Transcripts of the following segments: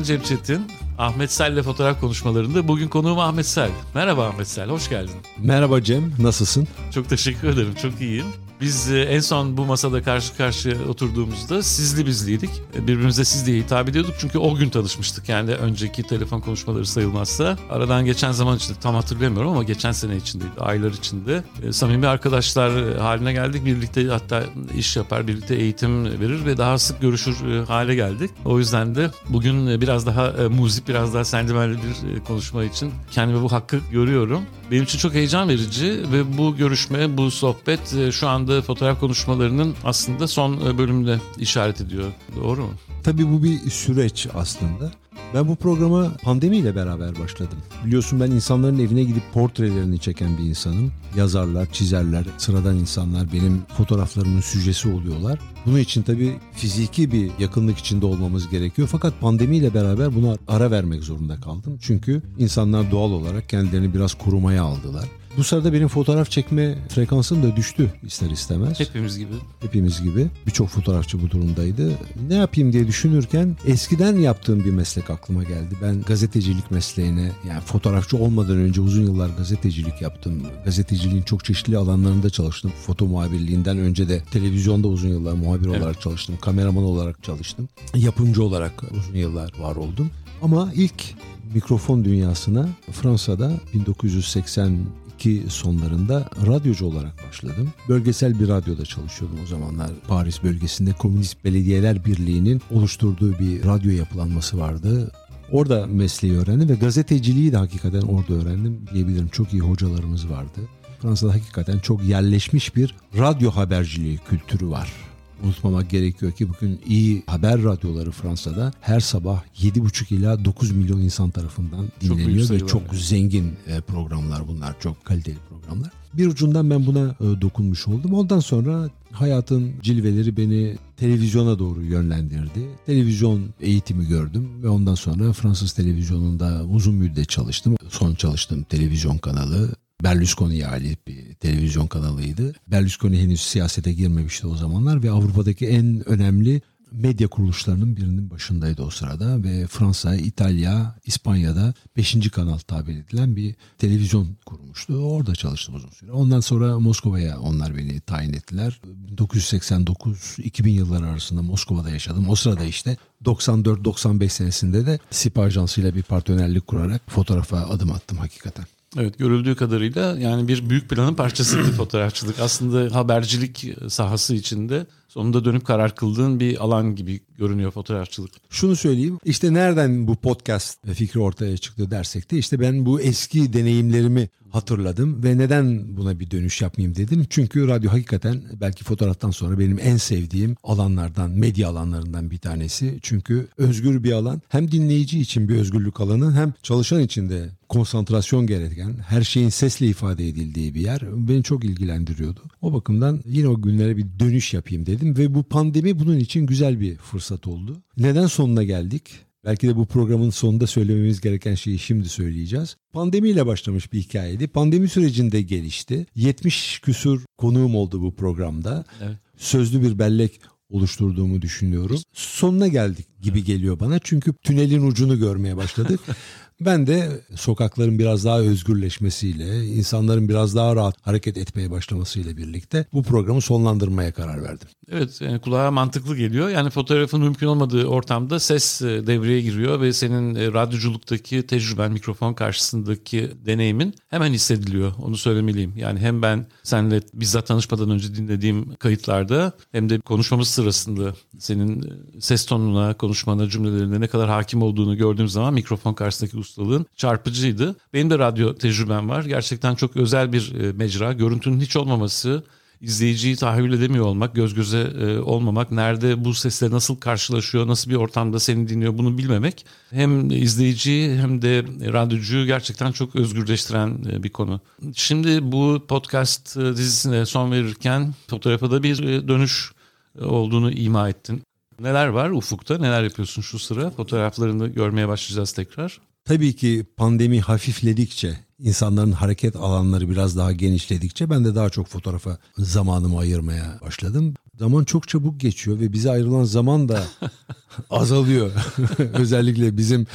Orhan Cemçetin. Ahmet Sel ile fotoğraf konuşmalarında. Bugün konuğum Ahmet Sel. Merhaba Ahmet Sel, hoş geldin. Merhaba Cem, nasılsın? Çok teşekkür ederim, çok iyiyim. Biz e, en son bu masada karşı karşıya oturduğumuzda sizli bizliydik. E, birbirimize siz diye hitap ediyorduk çünkü o gün tanışmıştık. Yani önceki telefon konuşmaları sayılmazsa. Aradan geçen zaman içinde tam hatırlamıyorum ama geçen sene içindeydi, aylar içinde. E, samimi arkadaşlar haline geldik. Birlikte hatta iş yapar, birlikte eğitim verir ve daha sık görüşür hale geldik. O yüzden de bugün biraz daha muzip, biraz daha sentimental bir konuşma için kendime bu hakkı görüyorum. Benim için çok heyecan verici ve bu görüşme, bu sohbet şu anda yaptığı fotoğraf konuşmalarının aslında son e, bölümünde işaret ediyor. Doğru mu? Tabii bu bir süreç aslında. Ben bu programa pandemiyle beraber başladım. Biliyorsun ben insanların evine gidip portrelerini çeken bir insanım. Yazarlar, çizerler, sıradan insanlar benim fotoğraflarımın süjesi oluyorlar. Bunun için tabii fiziki bir yakınlık içinde olmamız gerekiyor. Fakat pandemiyle beraber buna ara vermek zorunda kaldım. Çünkü insanlar doğal olarak kendilerini biraz korumaya aldılar. Bu sırada benim fotoğraf çekme frekansım da düştü ister istemez. Hepimiz gibi. Hepimiz gibi. Birçok fotoğrafçı bu durumdaydı. Ne yapayım diye düşünürken eskiden yaptığım bir meslek aklıma geldi. Ben gazetecilik mesleğine yani fotoğrafçı olmadan önce uzun yıllar gazetecilik yaptım. Gazeteciliğin çok çeşitli alanlarında çalıştım. Foto muhabirliğinden önce de televizyonda uzun yıllar muhabir evet. olarak çalıştım. Kameraman olarak çalıştım. Yapımcı olarak uzun yıllar var oldum. Ama ilk mikrofon dünyasına Fransa'da 1980 ki sonlarında radyocu olarak başladım. Bölgesel bir radyoda çalışıyordum o zamanlar. Paris bölgesinde Komünist Belediyeler Birliği'nin oluşturduğu bir radyo yapılanması vardı. Orada mesleği öğrendim ve gazeteciliği de hakikaten orada öğrendim diyebilirim. Çok iyi hocalarımız vardı. Fransa'da hakikaten çok yerleşmiş bir radyo haberciliği kültürü var unutmamak gerekiyor ki bugün iyi haber radyoları Fransa'da her sabah 7,5 ila 9 milyon insan tarafından dinleniyor çok ve çok yani. zengin e, programlar bunlar. Çok kaliteli programlar. Bir ucundan ben buna e, dokunmuş oldum. Ondan sonra hayatın cilveleri beni televizyona doğru yönlendirdi. Televizyon eğitimi gördüm ve ondan sonra Fransız televizyonunda uzun müddet çalıştım. Son çalıştığım televizyon kanalı Berlusconi'ye ait bir televizyon kanalıydı. Berlusconi henüz siyasete girmemişti o zamanlar ve Avrupa'daki en önemli medya kuruluşlarının birinin başındaydı o sırada ve Fransa, İtalya, İspanya'da 5. kanal tabir edilen bir televizyon kurmuştu. Orada çalıştım uzun süre. Ondan sonra Moskova'ya onlar beni tayin ettiler. 1989-2000 yılları arasında Moskova'da yaşadım. O sırada işte 94-95 senesinde de SIP Ajansı bir partnerlik kurarak fotoğrafa adım attım hakikaten. Evet görüldüğü kadarıyla yani bir büyük planın parçasıydı fotoğrafçılık. Aslında habercilik sahası içinde sonunda dönüp karar kıldığın bir alan gibi görünüyor fotoğrafçılık. Şunu söyleyeyim işte nereden bu podcast fikri ortaya çıktı dersek de işte ben bu eski deneyimlerimi hatırladım ve neden buna bir dönüş yapmayayım dedim. Çünkü radyo hakikaten belki fotoğraftan sonra benim en sevdiğim alanlardan, medya alanlarından bir tanesi. Çünkü özgür bir alan. Hem dinleyici için bir özgürlük alanı hem çalışan için de konsantrasyon gereken, her şeyin sesle ifade edildiği bir yer beni çok ilgilendiriyordu. O bakımdan yine o günlere bir dönüş yapayım dedim ve bu pandemi bunun için güzel bir fırsat oldu. Neden sonuna geldik? Belki de bu programın sonunda söylememiz gereken şeyi şimdi söyleyeceğiz. Pandemiyle başlamış bir hikayeydi. Pandemi sürecinde gelişti. 70 küsur konuğum oldu bu programda. Evet. Sözlü bir bellek oluşturduğumu düşünüyorum. Sonuna geldik gibi geliyor bana. Çünkü tünelin ucunu görmeye başladık. Ben de sokakların biraz daha özgürleşmesiyle, insanların biraz daha rahat hareket etmeye başlamasıyla birlikte bu programı sonlandırmaya karar verdim. Evet yani kulağa mantıklı geliyor. Yani fotoğrafın mümkün olmadığı ortamda ses e, devreye giriyor ve senin e, radyoculuktaki tecrüben, mikrofon karşısındaki deneyimin hemen hissediliyor. Onu söylemeliyim. Yani hem ben seninle bizzat tanışmadan önce dinlediğim kayıtlarda hem de konuşmamız sırasında senin e, ses tonuna, konuşmana, cümlelerine ne kadar hakim olduğunu gördüğüm zaman mikrofon karşısındaki ustalığın çarpıcıydı. Benim de radyo tecrübem var. Gerçekten çok özel bir mecra. Görüntünün hiç olmaması izleyiciyi tahayyül edemiyor olmak, göz göze e, olmamak, nerede bu sesle nasıl karşılaşıyor, nasıl bir ortamda seni dinliyor bunu bilmemek hem izleyiciyi hem de radyocuyu gerçekten çok özgürleştiren e, bir konu. Şimdi bu podcast e, dizisine son verirken fotoğrafa da bir e, dönüş e, olduğunu ima ettin. Neler var ufukta? Neler yapıyorsun şu sıra? Fotoğraflarını görmeye başlayacağız tekrar. Tabii ki pandemi hafifledikçe, insanların hareket alanları biraz daha genişledikçe ben de daha çok fotoğrafa zamanımı ayırmaya başladım. Zaman çok çabuk geçiyor ve bize ayrılan zaman da azalıyor. Özellikle bizim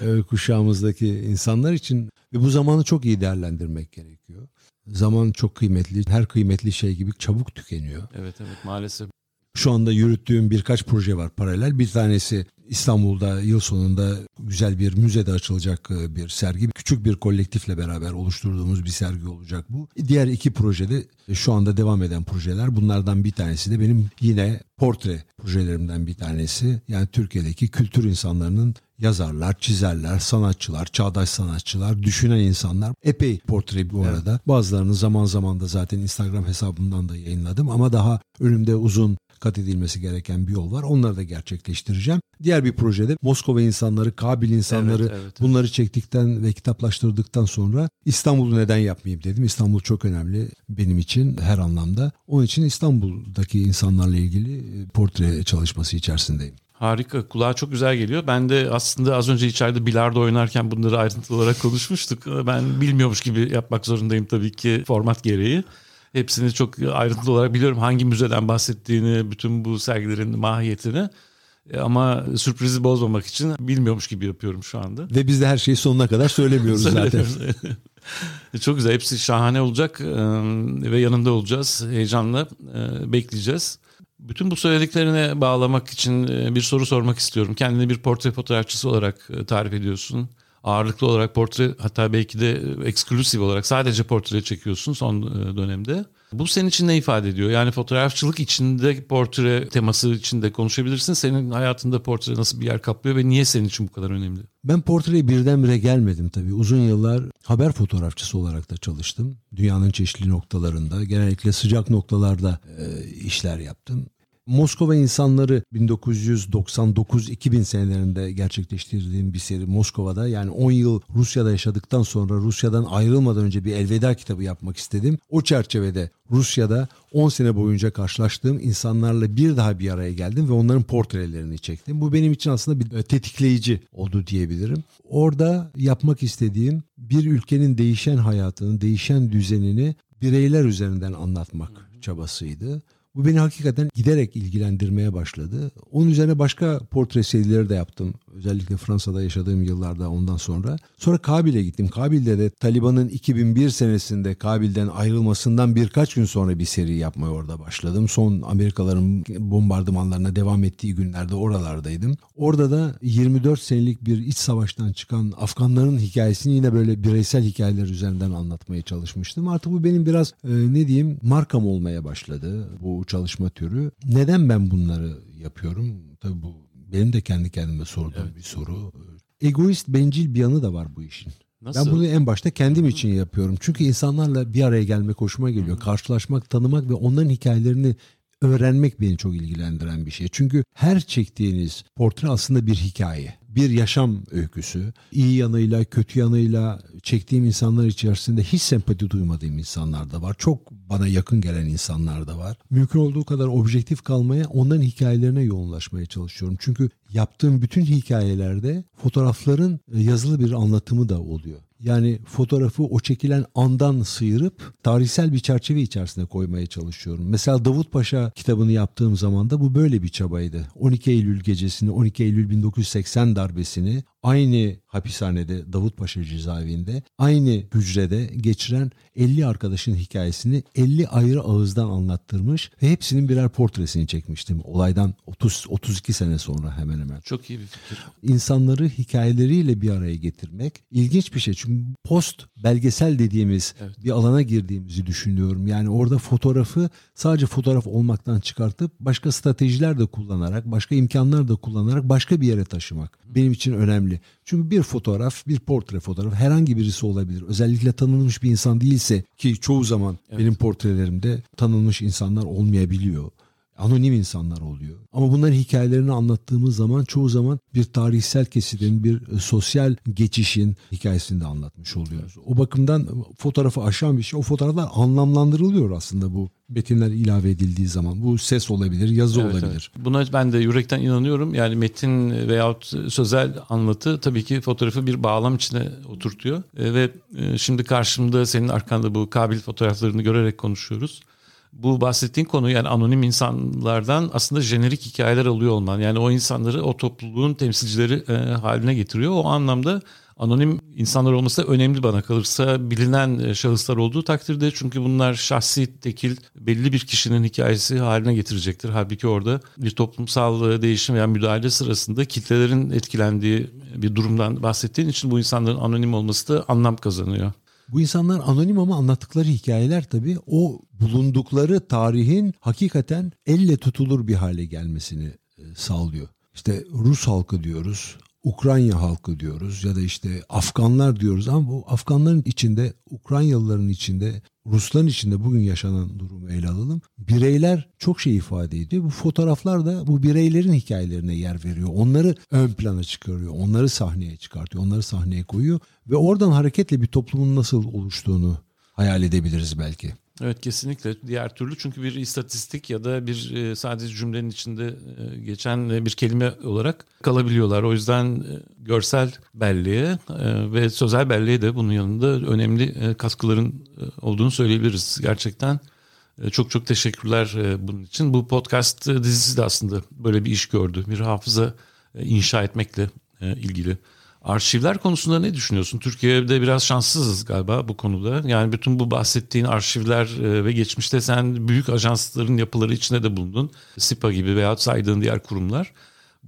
e, kuşağımızdaki insanlar için ve bu zamanı çok iyi değerlendirmek gerekiyor. Zaman çok kıymetli. Her kıymetli şey gibi çabuk tükeniyor. Evet evet maalesef. Şu anda yürüttüğüm birkaç proje var paralel. Bir tanesi İstanbul'da yıl sonunda güzel bir müzede açılacak e, bir sergi. Küçük bir kolektifle beraber oluşturduğumuz bir sergi olacak bu. Diğer iki projede şu anda devam eden projeler. Bunlardan bir tanesi de benim yine portre projelerimden bir tanesi. Yani Türkiye'deki kültür insanlarının yazarlar, çizerler, sanatçılar, çağdaş sanatçılar, düşünen insanlar. Epey portre bu arada. Evet. Bazılarını zaman zaman da zaten Instagram hesabımdan da yayınladım ama daha önümde uzun kat edilmesi gereken bir yol var. Onları da gerçekleştireceğim. Diğer bir projede Moskova insanları, Kabil insanları evet, evet, bunları çektikten ve kitaplaştırdıktan sonra İstanbul'u neden yapmayayım dedim. İstanbul çok önemli benim için her anlamda. Onun için İstanbul'daki insanlarla ilgili e, portre çalışması içerisindeyim. Harika. Kulağa çok güzel geliyor. Ben de aslında az önce içeride bilardo oynarken bunları ayrıntılı olarak konuşmuştuk. Ben bilmiyormuş gibi yapmak zorundayım tabii ki format gereği. Hepsini çok ayrıntılı olarak biliyorum hangi müzeden bahsettiğini, bütün bu sergilerin mahiyetini. E, ama sürprizi bozmamak için bilmiyormuş gibi yapıyorum şu anda. Ve biz de her şeyi sonuna kadar söylemiyoruz zaten. E, çok güzel. Hepsi şahane olacak e, ve yanında olacağız. Heyecanla bekleyeceğiz. Bütün bu söylediklerine bağlamak için bir soru sormak istiyorum. Kendini bir portre fotoğrafçısı olarak tarif ediyorsun ağırlıklı olarak portre hatta belki de eksklusif olarak sadece portre çekiyorsun son e, dönemde. Bu senin için ne ifade ediyor? Yani fotoğrafçılık içinde portre teması içinde konuşabilirsin. Senin hayatında portre nasıl bir yer kaplıyor ve niye senin için bu kadar önemli? Ben portreye birdenbire gelmedim tabii. Uzun yıllar haber fotoğrafçısı olarak da çalıştım. Dünyanın çeşitli noktalarında, genellikle sıcak noktalarda e, işler yaptım. Moskova insanları 1999-2000 senelerinde gerçekleştirdiğim bir seri Moskova'da yani 10 yıl Rusya'da yaşadıktan sonra Rusya'dan ayrılmadan önce bir elveda kitabı yapmak istedim. O çerçevede Rusya'da 10 sene boyunca karşılaştığım insanlarla bir daha bir araya geldim ve onların portrelerini çektim. Bu benim için aslında bir tetikleyici oldu diyebilirim. Orada yapmak istediğim bir ülkenin değişen hayatını, değişen düzenini bireyler üzerinden anlatmak çabasıydı. Bu beni hakikaten giderek ilgilendirmeye başladı. Onun üzerine başka portre serileri de yaptım. Özellikle Fransa'da yaşadığım yıllarda ondan sonra. Sonra Kabil'e gittim. Kabil'de de Taliban'ın 2001 senesinde Kabil'den ayrılmasından birkaç gün sonra bir seri yapmaya orada başladım. Son Amerikalıların bombardımanlarına devam ettiği günlerde oralardaydım. Orada da 24 senelik bir iç savaştan çıkan Afganların hikayesini yine böyle bireysel hikayeler üzerinden anlatmaya çalışmıştım. Artık bu benim biraz e, ne diyeyim markam olmaya başladı bu çalışma türü. Neden ben bunları yapıyorum? Tabii bu benim de kendi kendime sorduğum evet. bir soru. Egoist, bencil bir yanı da var bu işin. Nasıl? Ben bunu en başta kendim için yapıyorum. Çünkü insanlarla bir araya gelmek hoşuma geliyor. Karşılaşmak, tanımak ve onların hikayelerini öğrenmek beni çok ilgilendiren bir şey. Çünkü her çektiğiniz portre aslında bir hikaye bir yaşam öyküsü. İyi yanıyla, kötü yanıyla çektiğim insanlar içerisinde hiç sempati duymadığım insanlar da var. Çok bana yakın gelen insanlar da var. Mümkün olduğu kadar objektif kalmaya, onların hikayelerine yoğunlaşmaya çalışıyorum. Çünkü yaptığım bütün hikayelerde fotoğrafların yazılı bir anlatımı da oluyor. Yani fotoğrafı o çekilen andan sıyırıp tarihsel bir çerçeve içerisinde koymaya çalışıyorum. Mesela Davut Paşa kitabını yaptığım zaman da bu böyle bir çabaydı. 12 Eylül gecesini, 12 Eylül 1980 darbesini aynı hapishanede Davutpaşa cezaevinde aynı hücrede geçiren 50 arkadaşın hikayesini 50 ayrı ağızdan anlattırmış ve hepsinin birer portresini çekmiştim. Olaydan 30 32 sene sonra hemen hemen. Çok iyi bir fikir. İnsanları hikayeleriyle bir araya getirmek ilginç bir şey. Çünkü post belgesel dediğimiz evet. bir alana girdiğimizi düşünüyorum. Yani orada fotoğrafı sadece fotoğraf olmaktan çıkartıp başka stratejiler de kullanarak, başka imkanlar da kullanarak başka bir yere taşımak benim için önemli. Çünkü bir fotoğraf, bir portre fotoğrafı herhangi birisi olabilir. Özellikle tanınmış bir insan değilse ki çoğu zaman evet. benim portrelerimde tanınmış insanlar olmayabiliyor. Anonim insanlar oluyor. Ama bunların hikayelerini anlattığımız zaman çoğu zaman bir tarihsel kesitin, bir e, sosyal geçişin hikayesini de anlatmış oluyoruz. O bakımdan fotoğrafı aşan bir şey. O fotoğraflar anlamlandırılıyor aslında bu metinler ilave edildiği zaman. Bu ses olabilir, yazı evet, olabilir. Evet. Buna ben de yürekten inanıyorum. Yani metin veyahut sözel anlatı tabii ki fotoğrafı bir bağlam içine oturtuyor. E, ve e, şimdi karşımda senin arkanda bu kabil fotoğraflarını görerek konuşuyoruz bu bahsettiğin konu yani anonim insanlardan aslında jenerik hikayeler alıyor olman. Yani o insanları o topluluğun temsilcileri e, haline getiriyor. O anlamda anonim insanlar olması da önemli bana kalırsa bilinen e, şahıslar olduğu takdirde çünkü bunlar şahsi tekil belli bir kişinin hikayesi haline getirecektir. Halbuki orada bir toplumsal e, değişim veya müdahale sırasında kitlelerin etkilendiği bir durumdan bahsettiğin için bu insanların anonim olması da anlam kazanıyor. Bu insanlar anonim ama anlattıkları hikayeler tabii o bulundukları tarihin hakikaten elle tutulur bir hale gelmesini e, sağlıyor. İşte Rus halkı diyoruz, Ukrayna halkı diyoruz ya da işte Afganlar diyoruz ama bu Afganların içinde, Ukraynalıların içinde, Rusların içinde bugün yaşanan durumu ele alalım. Bireyler çok şey ifade ediyor. Bu fotoğraflar da bu bireylerin hikayelerine yer veriyor. Onları ön plana çıkarıyor. Onları sahneye çıkartıyor. Onları sahneye koyuyor ve oradan hareketle bir toplumun nasıl oluştuğunu hayal edebiliriz belki. Evet kesinlikle diğer türlü çünkü bir istatistik ya da bir e, sadece cümlenin içinde e, geçen bir kelime olarak kalabiliyorlar. O yüzden e, görsel belleğe ve sözel belleğe de bunun yanında önemli katkıların olduğunu söyleyebiliriz. Gerçekten çok çok teşekkürler bunun için. Bu podcast dizisi de aslında böyle bir iş gördü. Bir hafıza inşa etmekle ilgili. Arşivler konusunda ne düşünüyorsun? Türkiye'de biraz şanssızız galiba bu konuda. Yani bütün bu bahsettiğin arşivler e, ve geçmişte sen büyük ajansların yapıları içinde de bulundun. SIPA gibi veya saydığın diğer kurumlar.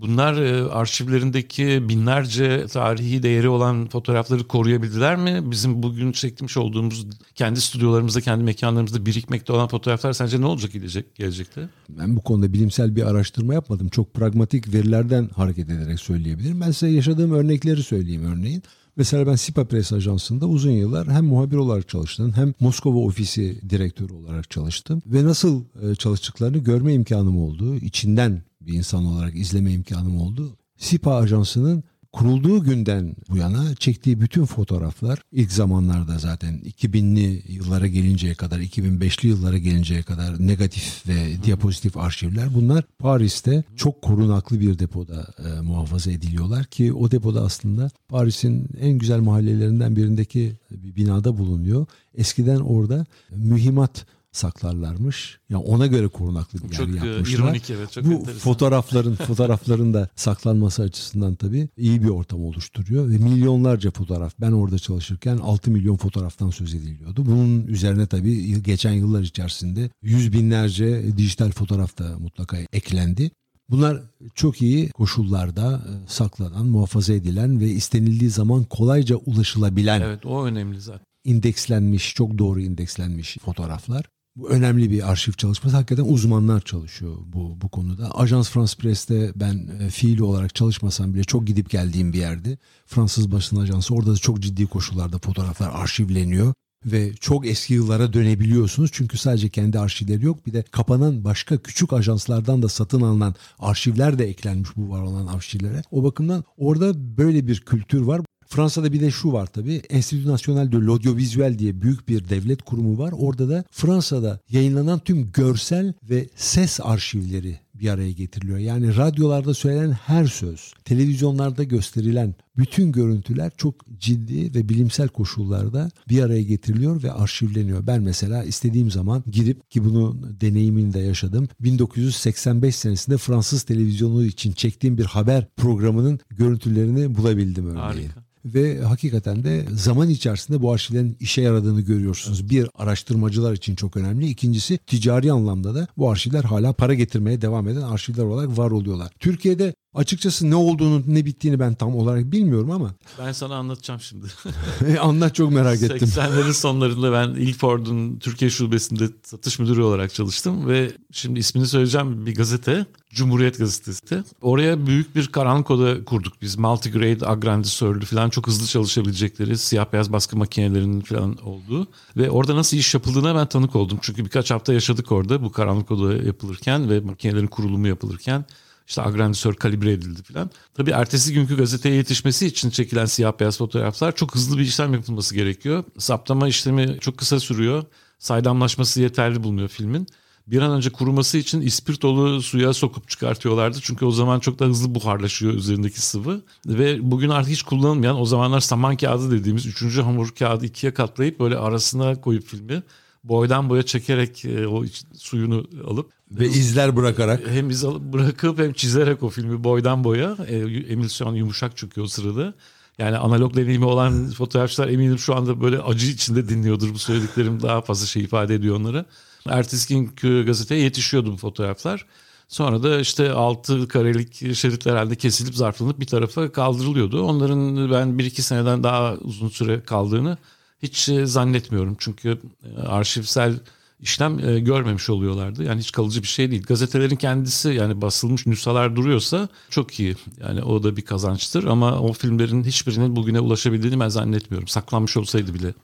Bunlar e, arşivlerindeki binlerce tarihi değeri olan fotoğrafları koruyabildiler mi? Bizim bugün çekmiş olduğumuz kendi stüdyolarımızda, kendi mekanlarımızda birikmekte olan fotoğraflar sence ne olacak gelecek, gelecekte? Ben bu konuda bilimsel bir araştırma yapmadım. Çok pragmatik verilerden hareket ederek söyleyebilirim. Ben size yaşadığım örnekleri söyleyeyim örneğin. Mesela ben Sipa Press Ajansı'nda uzun yıllar hem muhabir olarak çalıştım hem Moskova ofisi direktörü olarak çalıştım. Ve nasıl e, çalıştıklarını görme imkanım oldu. İçinden bir insan olarak izleme imkanım oldu. SIPA Ajansı'nın kurulduğu günden bu yana çektiği bütün fotoğraflar ilk zamanlarda zaten 2000'li yıllara gelinceye kadar 2005'li yıllara gelinceye kadar negatif ve diapozitif arşivler bunlar Paris'te çok korunaklı bir depoda e, muhafaza ediliyorlar ki o depoda aslında Paris'in en güzel mahallelerinden birindeki bir binada bulunuyor. Eskiden orada mühimmat saklarlarmış. Yani ona göre korunaklı bir çok yer e, yapmışlar. ironik evet çok Bu enteresan. fotoğrafların fotoğrafların da saklanması açısından tabii iyi bir ortam oluşturuyor ve milyonlarca fotoğraf. Ben orada çalışırken 6 milyon fotoğraftan söz ediliyordu. Bunun üzerine tabii geçen yıllar içerisinde yüz binlerce dijital fotoğraf da mutlaka eklendi. Bunlar çok iyi koşullarda e, saklanan, muhafaza edilen ve istenildiği zaman kolayca ulaşılabilen. Evet o önemli zaten indekslenmiş, çok doğru indekslenmiş fotoğraflar. Bu önemli bir arşiv çalışması. Hakikaten uzmanlar çalışıyor bu bu konuda. Ajans France Press'te ben e, fiili olarak çalışmasam bile çok gidip geldiğim bir yerdi. Fransız basın ajansı. Orada da çok ciddi koşullarda fotoğraflar arşivleniyor ve çok eski yıllara dönebiliyorsunuz. Çünkü sadece kendi arşivleri yok. Bir de kapanan başka küçük ajanslardan da satın alınan arşivler de eklenmiş bu var olan arşivlere. O bakımdan orada böyle bir kültür var. Fransa'da bir de şu var tabii. Institut National de l'Audiovisuel diye büyük bir devlet kurumu var. Orada da Fransa'da yayınlanan tüm görsel ve ses arşivleri bir araya getiriliyor. Yani radyolarda söylenen her söz, televizyonlarda gösterilen bütün görüntüler çok ciddi ve bilimsel koşullarda bir araya getiriliyor ve arşivleniyor. Ben mesela istediğim zaman gidip ki bunu deneyimini de yaşadım. 1985 senesinde Fransız televizyonu için çektiğim bir haber programının görüntülerini bulabildim örneğin. Harika ve hakikaten de zaman içerisinde bu arşivlerin işe yaradığını görüyorsunuz. Bir araştırmacılar için çok önemli. İkincisi ticari anlamda da bu arşivler hala para getirmeye devam eden arşivler olarak var oluyorlar. Türkiye'de Açıkçası ne olduğunu ne bittiğini ben tam olarak bilmiyorum ama. Ben sana anlatacağım şimdi. Anlat çok merak ettim. 80'lerin sonlarında ben Ilford'un Türkiye şubesinde satış müdürü olarak çalıştım ve şimdi ismini söyleyeceğim bir gazete. Cumhuriyet Gazetesi. Oraya büyük bir karanlık oda kurduk biz. Multigrade, agrandisörlü falan çok hızlı çalışabilecekleri siyah beyaz baskı makinelerinin falan olduğu. Ve orada nasıl iş yapıldığına ben tanık oldum. Çünkü birkaç hafta yaşadık orada bu karanlık oda yapılırken ve makinelerin kurulumu yapılırken. İşte agrandisör kalibre edildi falan. Tabii ertesi günkü gazeteye yetişmesi için çekilen siyah beyaz fotoğraflar çok hızlı bir işlem yapılması gerekiyor. Saptama işlemi çok kısa sürüyor. Saydamlaşması yeterli bulunuyor filmin bir an önce kuruması için ispirtolu suya sokup çıkartıyorlardı. Çünkü o zaman çok da hızlı buharlaşıyor üzerindeki sıvı. Ve bugün artık hiç kullanılmayan o zamanlar saman kağıdı dediğimiz üçüncü hamur kağıdı ikiye katlayıp böyle arasına koyup filmi boydan boya çekerek e, o suyunu alıp ve izler bırakarak hem iz alıp bırakıp hem çizerek o filmi boydan boya e, emülsiyon yumuşak çünkü o sırada. Yani analog deneyimi olan fotoğrafçılar eminim şu anda böyle acı içinde dinliyordur bu söylediklerim daha fazla şey ifade ediyor onlara. Ertesi günkü gazeteye yetişiyordu bu fotoğraflar. Sonra da işte altı karelik şeritler halde kesilip zarflanıp bir tarafa kaldırılıyordu. Onların ben bir iki seneden daha uzun süre kaldığını hiç e, zannetmiyorum. Çünkü e, arşivsel işlem e, görmemiş oluyorlardı. Yani hiç kalıcı bir şey değil. Gazetelerin kendisi yani basılmış nüshalar duruyorsa çok iyi. Yani o da bir kazançtır ama o filmlerin hiçbirinin bugüne ulaşabildiğini ben zannetmiyorum. Saklanmış olsaydı bile.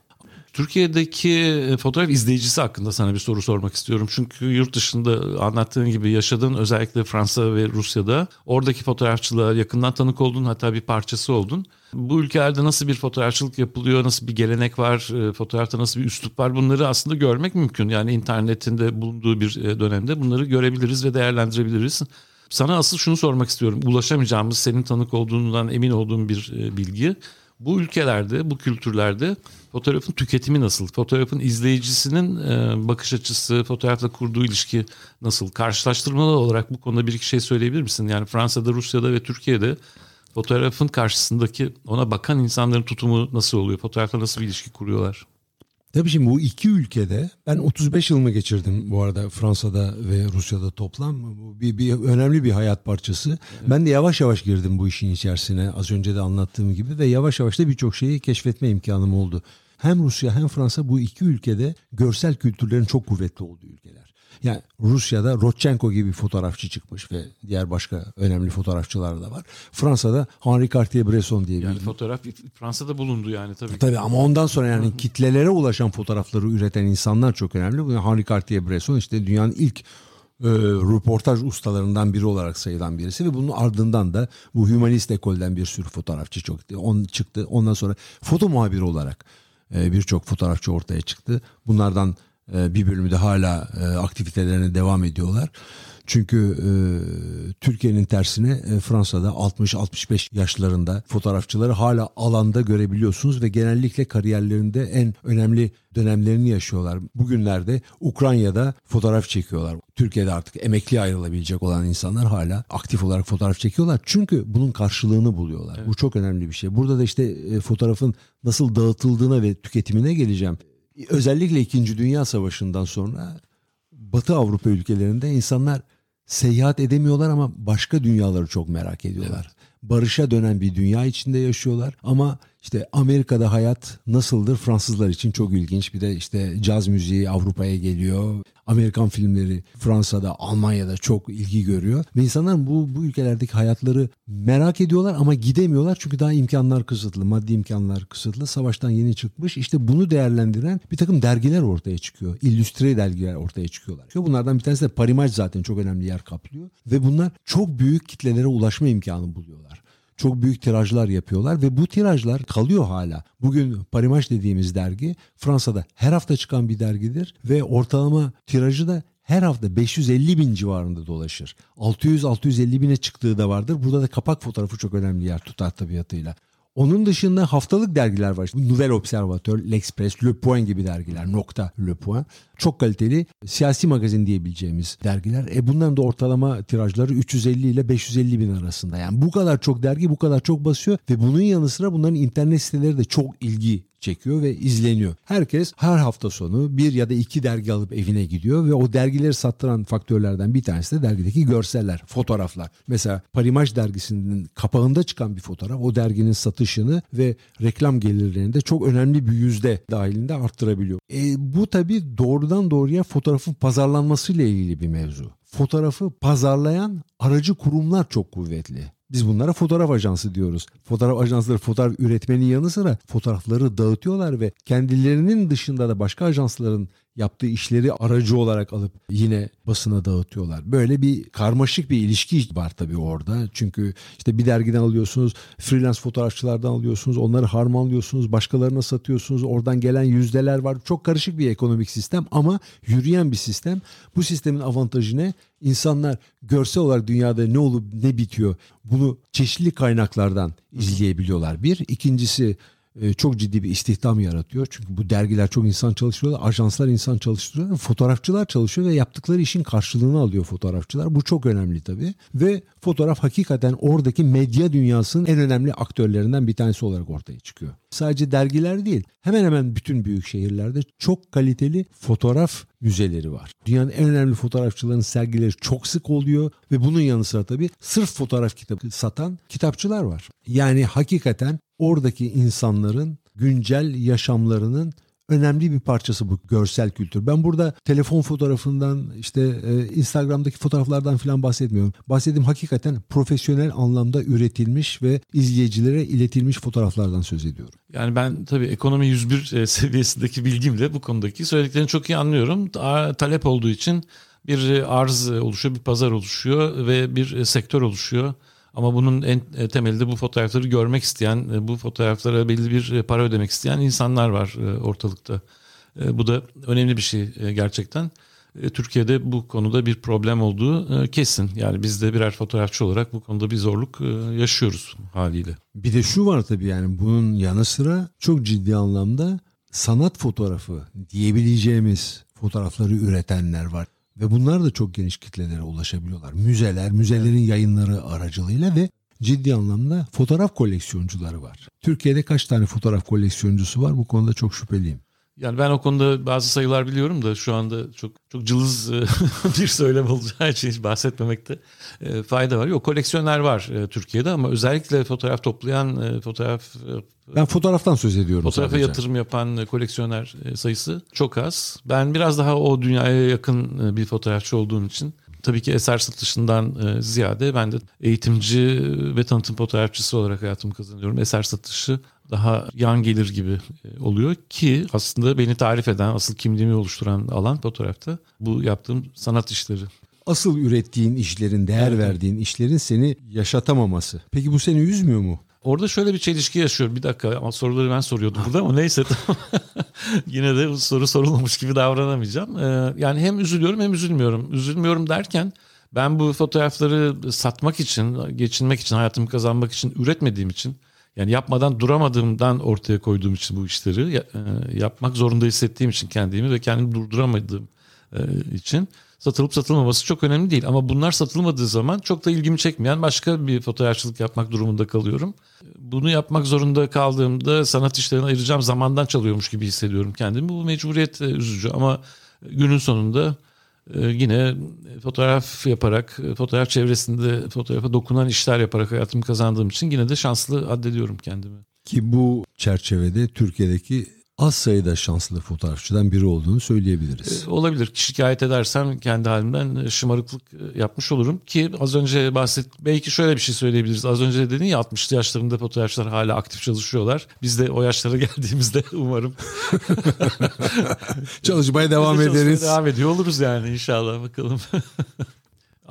Türkiye'deki e, fotoğraf izleyicisi hakkında sana bir soru sormak istiyorum. Çünkü yurt dışında anlattığın gibi yaşadığın özellikle Fransa ve Rusya'da oradaki fotoğrafçılığa yakından tanık oldun hatta bir parçası oldun. Bu ülkelerde nasıl bir fotoğrafçılık yapılıyor, nasıl bir gelenek var, e, fotoğrafta nasıl bir üslup var bunları aslında görmek mümkün. Yani internetinde bulunduğu bir e, dönemde bunları görebiliriz ve değerlendirebiliriz. Sana asıl şunu sormak istiyorum. Ulaşamayacağımız, senin tanık olduğundan emin olduğum bir bilgi. Bu ülkelerde, bu kültürlerde fotoğrafın tüketimi nasıl? Fotoğrafın izleyicisinin e, bakış açısı, fotoğrafla kurduğu ilişki nasıl? Karşılaştırmalı olarak bu konuda bir iki şey söyleyebilir misin? Yani Fransa'da, Rusya'da ve Türkiye'de fotoğrafın karşısındaki ona bakan insanların tutumu nasıl oluyor? Fotoğrafla nasıl bir ilişki kuruyorlar? Tabii şimdi bu iki ülkede ben 35 yılımı geçirdim bu arada Fransa'da ve Rusya'da toplam. Bu bir, bir önemli bir hayat parçası. Evet. Ben de yavaş yavaş girdim bu işin içerisine az önce de anlattığım gibi ve yavaş yavaş da birçok şeyi keşfetme imkanım oldu. Hem Rusya hem Fransa bu iki ülkede görsel kültürlerin çok kuvvetli olduğu ülkeler. Yani Rusya'da Rodchenko gibi bir fotoğrafçı çıkmış ve diğer başka önemli fotoğrafçılar da var. Fransa'da Henri Cartier-Bresson diye bir... Yani fotoğraf Fransa'da bulundu yani tabii. Tabii ama ondan sonra yani kitlelere ulaşan fotoğrafları üreten insanlar çok önemli. Henri Cartier-Bresson işte dünyanın ilk e, röportaj ustalarından biri olarak sayılan birisi ve bunun ardından da bu humanist ekolden bir sürü fotoğrafçı çok on çıktı. Ondan sonra foto muhabiri olarak e, birçok fotoğrafçı ortaya çıktı. Bunlardan bir bölümü de hala e, aktivitelerine devam ediyorlar. Çünkü e, Türkiye'nin tersine e, Fransa'da 60-65 yaşlarında fotoğrafçıları hala alanda görebiliyorsunuz ve genellikle kariyerlerinde en önemli dönemlerini yaşıyorlar. Bugünlerde Ukrayna'da fotoğraf çekiyorlar. Türkiye'de artık emekli ayrılabilecek olan insanlar hala aktif olarak fotoğraf çekiyorlar. Çünkü bunun karşılığını buluyorlar. Evet. Bu çok önemli bir şey. Burada da işte e, fotoğrafın nasıl dağıtıldığına ve tüketimine geleceğim. Özellikle 2. Dünya Savaşı'ndan sonra Batı Avrupa ülkelerinde insanlar seyahat edemiyorlar ama başka dünyaları çok merak ediyorlar. Evet. Barışa dönen bir dünya içinde yaşıyorlar ama işte Amerika'da hayat nasıldır Fransızlar için çok ilginç. Bir de işte caz müziği Avrupa'ya geliyor. Amerikan filmleri Fransa'da, Almanya'da çok ilgi görüyor. Ve insanlar bu, bu ülkelerdeki hayatları merak ediyorlar ama gidemiyorlar. Çünkü daha imkanlar kısıtlı, maddi imkanlar kısıtlı. Savaştan yeni çıkmış. İşte bunu değerlendiren bir takım dergiler ortaya çıkıyor. İllüstre dergiler ortaya çıkıyorlar. Bunlardan bir tanesi de Parimaj zaten çok önemli yer kaplıyor. Ve bunlar çok büyük kitlelere ulaşma imkanı buluyorlar çok büyük tirajlar yapıyorlar ve bu tirajlar kalıyor hala. Bugün Parimaj dediğimiz dergi Fransa'da her hafta çıkan bir dergidir ve ortalama tirajı da her hafta 550 bin civarında dolaşır. 600-650 bine çıktığı da vardır. Burada da kapak fotoğrafı çok önemli yer tutar tabiatıyla. Onun dışında haftalık dergiler var. Nouvelle Observateur, L'Express, Le Point gibi dergiler. Nokta Le Point. Çok kaliteli siyasi magazin diyebileceğimiz dergiler. E bunların da ortalama tirajları 350 ile 550 bin arasında. Yani bu kadar çok dergi bu kadar çok basıyor ve bunun yanı sıra bunların internet siteleri de çok ilgi çekiyor ve izleniyor. Herkes her hafta sonu bir ya da iki dergi alıp evine gidiyor ve o dergileri sattıran faktörlerden bir tanesi de dergideki görseller, fotoğraflar. Mesela Parimaj dergisinin kapağında çıkan bir fotoğraf o derginin satışını ve reklam gelirlerini de çok önemli bir yüzde dahilinde arttırabiliyor. E, bu tabii doğrudan doğruya fotoğrafın pazarlanmasıyla ilgili bir mevzu. Fotoğrafı pazarlayan aracı kurumlar çok kuvvetli. Biz bunlara fotoğraf ajansı diyoruz. Fotoğraf ajansları fotoğraf üretmenin yanı sıra fotoğrafları dağıtıyorlar ve kendilerinin dışında da başka ajansların yaptığı işleri aracı olarak alıp yine basına dağıtıyorlar. Böyle bir karmaşık bir ilişki var tabii orada. Çünkü işte bir dergiden alıyorsunuz, freelance fotoğrafçılardan alıyorsunuz, onları harmanlıyorsunuz, başkalarına satıyorsunuz. Oradan gelen yüzdeler var. Çok karışık bir ekonomik sistem ama yürüyen bir sistem. Bu sistemin avantajı ne? İnsanlar görsel olarak dünyada ne olup ne bitiyor bunu çeşitli kaynaklardan izleyebiliyorlar. Bir. ikincisi çok ciddi bir istihdam yaratıyor. Çünkü bu dergiler çok insan çalıştırıyorlar, ajanslar insan çalıştırıyor, fotoğrafçılar çalışıyor ve yaptıkları işin karşılığını alıyor fotoğrafçılar. Bu çok önemli tabii. Ve fotoğraf hakikaten oradaki medya dünyasının en önemli aktörlerinden bir tanesi olarak ortaya çıkıyor. Sadece dergiler değil, hemen hemen bütün büyük şehirlerde çok kaliteli fotoğraf müzeleri var. Dünyanın en önemli fotoğrafçıların sergileri çok sık oluyor ve bunun yanı sıra tabii sırf fotoğraf kitabı satan kitapçılar var. Yani hakikaten oradaki insanların güncel yaşamlarının önemli bir parçası bu görsel kültür. Ben burada telefon fotoğrafından işte e, Instagram'daki fotoğraflardan falan bahsetmiyorum. Bahsettiğim hakikaten profesyonel anlamda üretilmiş ve izleyicilere iletilmiş fotoğraflardan söz ediyorum. Yani ben tabii ekonomi 101 e, seviyesindeki bilgimle bu konudaki söylediklerini çok iyi anlıyorum. Talep olduğu için bir arz oluşuyor, bir pazar oluşuyor ve bir sektör oluşuyor. Ama bunun en e, temelinde bu fotoğrafları görmek isteyen, e, bu fotoğraflara belli bir e, para ödemek isteyen insanlar var ortalıkta. Bu da önemli bir şey gerçekten. Türkiye'de bu konuda bir problem olduğu kesin. Yani biz de birer fotoğrafçı olarak bu konuda bir zorluk yaşıyoruz haliyle. Bir de şu var tabii yani bunun yanı sıra çok ciddi anlamda sanat fotoğrafı diyebileceğimiz fotoğrafları üretenler var. Ve bunlar da çok geniş kitlelere ulaşabiliyorlar. Müzeler, müzelerin yayınları aracılığıyla ve ciddi anlamda fotoğraf koleksiyoncuları var. Türkiye'de kaç tane fotoğraf koleksiyoncusu var? Bu konuda çok şüpheliyim. Yani ben o konuda bazı sayılar biliyorum da şu anda çok çok cılız e, bir söylem olacağı için hiç bahsetmemekte e, fayda var. Yok koleksiyonlar var e, Türkiye'de ama özellikle fotoğraf toplayan fotoğraf ben fotoğraftan söz ediyorum Fotoğrafa sadece. yatırım yapan koleksiyoner sayısı çok az. Ben biraz daha o dünyaya yakın bir fotoğrafçı olduğum için tabii ki eser satışından ziyade ben de eğitimci ve tanıtım fotoğrafçısı olarak hayatımı kazanıyorum. Eser satışı daha yan gelir gibi e, oluyor ki aslında beni tarif eden, asıl kimliğimi oluşturan alan fotoğrafta bu yaptığım sanat işleri. Asıl ürettiğin işlerin, değer evet. verdiğin işlerin seni yaşatamaması. Peki bu seni üzmüyor mu? Orada şöyle bir çelişki yaşıyorum. Bir dakika ama soruları ben soruyordum burada ama neyse Yine de soru sorulmamış gibi davranamayacağım. Ee, yani hem üzülüyorum hem üzülmüyorum. Üzülmüyorum derken ben bu fotoğrafları satmak için, geçinmek için, hayatımı kazanmak için üretmediğim için yani yapmadan duramadığımdan ortaya koyduğum için bu işleri e, yapmak zorunda hissettiğim için kendimi ve kendimi durduramadığım e, için satılıp satılmaması çok önemli değil. Ama bunlar satılmadığı zaman çok da ilgimi çekmeyen başka bir fotoğrafçılık yapmak durumunda kalıyorum. Bunu yapmak zorunda kaldığımda sanat işlerine ayıracağım zamandan çalıyormuş gibi hissediyorum kendimi. Bu mecburiyet e, üzücü ama günün sonunda yine fotoğraf yaparak, fotoğraf çevresinde fotoğrafa dokunan işler yaparak hayatımı kazandığım için yine de şanslı addediyorum kendimi. Ki bu çerçevede Türkiye'deki az sayıda şanslı fotoğrafçıdan biri olduğunu söyleyebiliriz. E, olabilir. Şikayet edersem kendi halimden şımarıklık e, yapmış olurum ki az önce bahset belki şöyle bir şey söyleyebiliriz. Az önce dedin ya 60'lı yaşlarında fotoğrafçılar hala aktif çalışıyorlar. Biz de o yaşlara geldiğimizde umarım çalışmaya devam ederiz. Devam ediyor oluruz yani inşallah bakalım.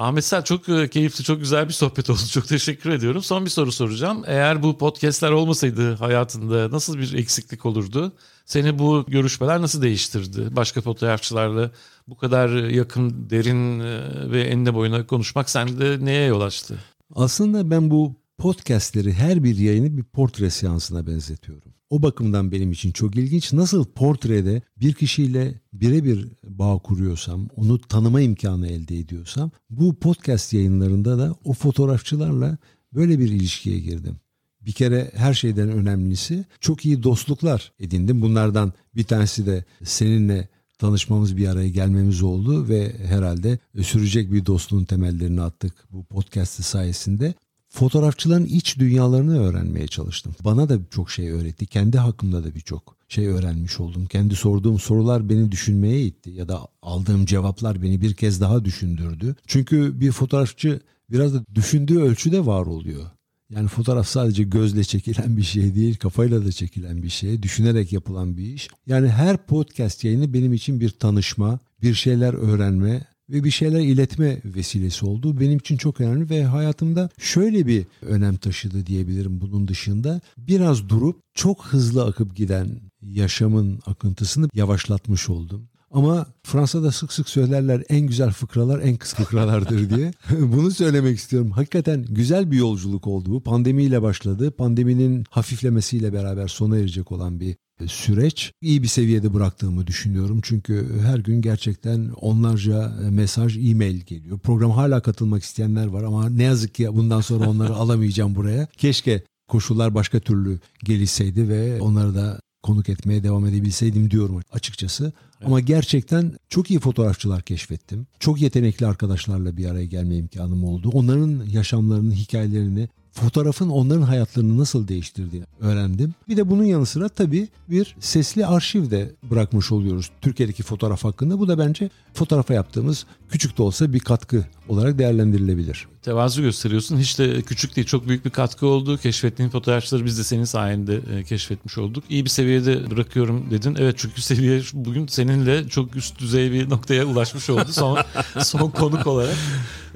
Ahmet Sel çok e, keyifli, çok güzel bir sohbet oldu. Çok teşekkür ediyorum. Son bir soru soracağım. Eğer bu podcastler olmasaydı hayatında nasıl bir eksiklik olurdu? Seni bu görüşmeler nasıl değiştirdi? Başka fotoğrafçılarla bu kadar yakın, derin e, ve enine boyuna konuşmak sende neye yol açtı? Aslında ben bu podcastleri her bir yayını bir portre seansına benzetiyorum. O bakımdan benim için çok ilginç. Nasıl portrede bir kişiyle birebir bağ kuruyorsam, onu tanıma imkanı elde ediyorsam bu podcast yayınlarında da o fotoğrafçılarla böyle bir ilişkiye girdim. Bir kere her şeyden önemlisi çok iyi dostluklar edindim. Bunlardan bir tanesi de seninle tanışmamız bir araya gelmemiz oldu ve herhalde sürecek bir dostluğun temellerini attık bu podcast sayesinde. Fotoğrafçıların iç dünyalarını öğrenmeye çalıştım. Bana da çok şey öğretti. Kendi hakkımda da birçok şey öğrenmiş oldum. Kendi sorduğum sorular beni düşünmeye itti ya da aldığım cevaplar beni bir kez daha düşündürdü. Çünkü bir fotoğrafçı biraz da düşündüğü ölçüde var oluyor. Yani fotoğraf sadece gözle çekilen bir şey değil, kafayla da çekilen bir şey, düşünerek yapılan bir iş. Yani her podcast yayını benim için bir tanışma, bir şeyler öğrenme ve bir şeyler iletme vesilesi oldu. Benim için çok önemli ve hayatımda şöyle bir önem taşıdı diyebilirim bunun dışında. Biraz durup çok hızlı akıp giden yaşamın akıntısını yavaşlatmış oldum. Ama Fransa'da sık sık söylerler en güzel fıkralar en kısa fıkralardır diye. Bunu söylemek istiyorum. Hakikaten güzel bir yolculuk oldu bu. Pandemiyle başladı. Pandeminin hafiflemesiyle beraber sona erecek olan bir süreç iyi bir seviyede bıraktığımı düşünüyorum. Çünkü her gün gerçekten onlarca mesaj, e-mail geliyor. Program hala katılmak isteyenler var ama ne yazık ki bundan sonra onları alamayacağım buraya. Keşke koşullar başka türlü gelişseydi ve onları da konuk etmeye devam edebilseydim diyorum açıkçası. Evet. Ama gerçekten çok iyi fotoğrafçılar keşfettim. Çok yetenekli arkadaşlarla bir araya gelme imkanım oldu. Onların yaşamlarını, hikayelerini fotoğrafın onların hayatlarını nasıl değiştirdiğini öğrendim. Bir de bunun yanı sıra tabii bir sesli arşiv de bırakmış oluyoruz Türkiye'deki fotoğraf hakkında. Bu da bence fotoğrafa yaptığımız küçük de olsa bir katkı olarak değerlendirilebilir. Tevazu gösteriyorsun. Hiç de küçük değil. Çok büyük bir katkı oldu. Keşfettiğin fotoğrafçıları biz de senin sayende e, keşfetmiş olduk. İyi bir seviyede bırakıyorum dedin. Evet çünkü seviye bugün seninle çok üst düzey bir noktaya ulaşmış oldu. Son, son konuk olarak.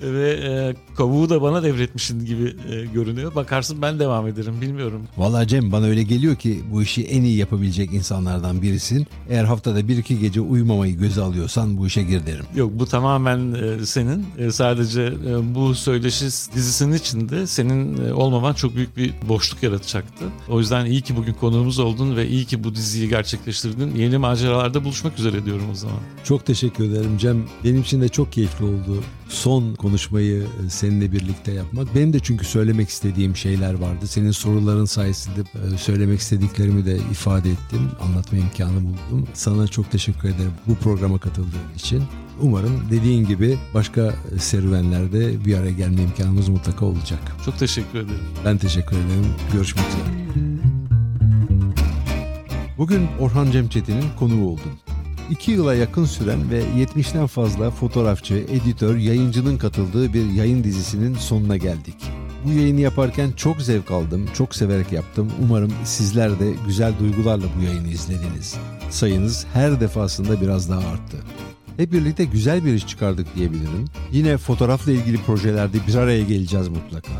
Ve e, kavuğu da bana devretmişsin gibi e, görünüyor. Bakarsın ben devam ederim bilmiyorum. Valla Cem bana öyle geliyor ki bu işi en iyi yapabilecek insanlardan birisin. Eğer haftada bir iki gece uyumamayı göze alıyorsan bu işe gir derim. Yok bu tamamen e, senin. E, sadece e, bu söyleşi dizisinin içinde senin e, olmaman çok büyük bir boşluk yaratacaktı. O yüzden iyi ki bugün konuğumuz oldun ve iyi ki bu diziyi gerçekleştirdin. Yeni maceralarda buluşmak üzere diyorum o zaman. Çok teşekkür ederim Cem. Benim için de çok keyifli oldu son konuşmayı e, seninle birlikte yapmak. Benim de çünkü söylemek istediğim şeyler vardı. Senin soruların sayesinde e, söylemek istediklerimi de ifade ettim. Anlatma imkanı buldum. Sana çok teşekkür ederim bu programa katıldığın için. Umarım dediğin gibi başka serüvenlerde bir araya gelme imkanımız mutlaka olacak. Çok teşekkür ederim. Ben teşekkür ederim. Görüşmek üzere. Bugün Orhan Cemçetin'in konuğu oldum. 2 yıla yakın süren ve 70'ten fazla fotoğrafçı, editör, yayıncının katıldığı bir yayın dizisinin sonuna geldik. Bu yayını yaparken çok zevk aldım, çok severek yaptım. Umarım sizler de güzel duygularla bu yayını izlediniz. Sayınız her defasında biraz daha arttı. Hep birlikte güzel bir iş çıkardık diyebilirim. Yine fotoğrafla ilgili projelerde bir araya geleceğiz mutlaka.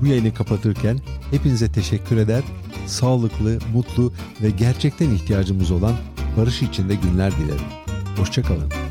Bu yayını kapatırken hepinize teşekkür eder, sağlıklı, mutlu ve gerçekten ihtiyacımız olan barış içinde günler dilerim. Hoşçakalın.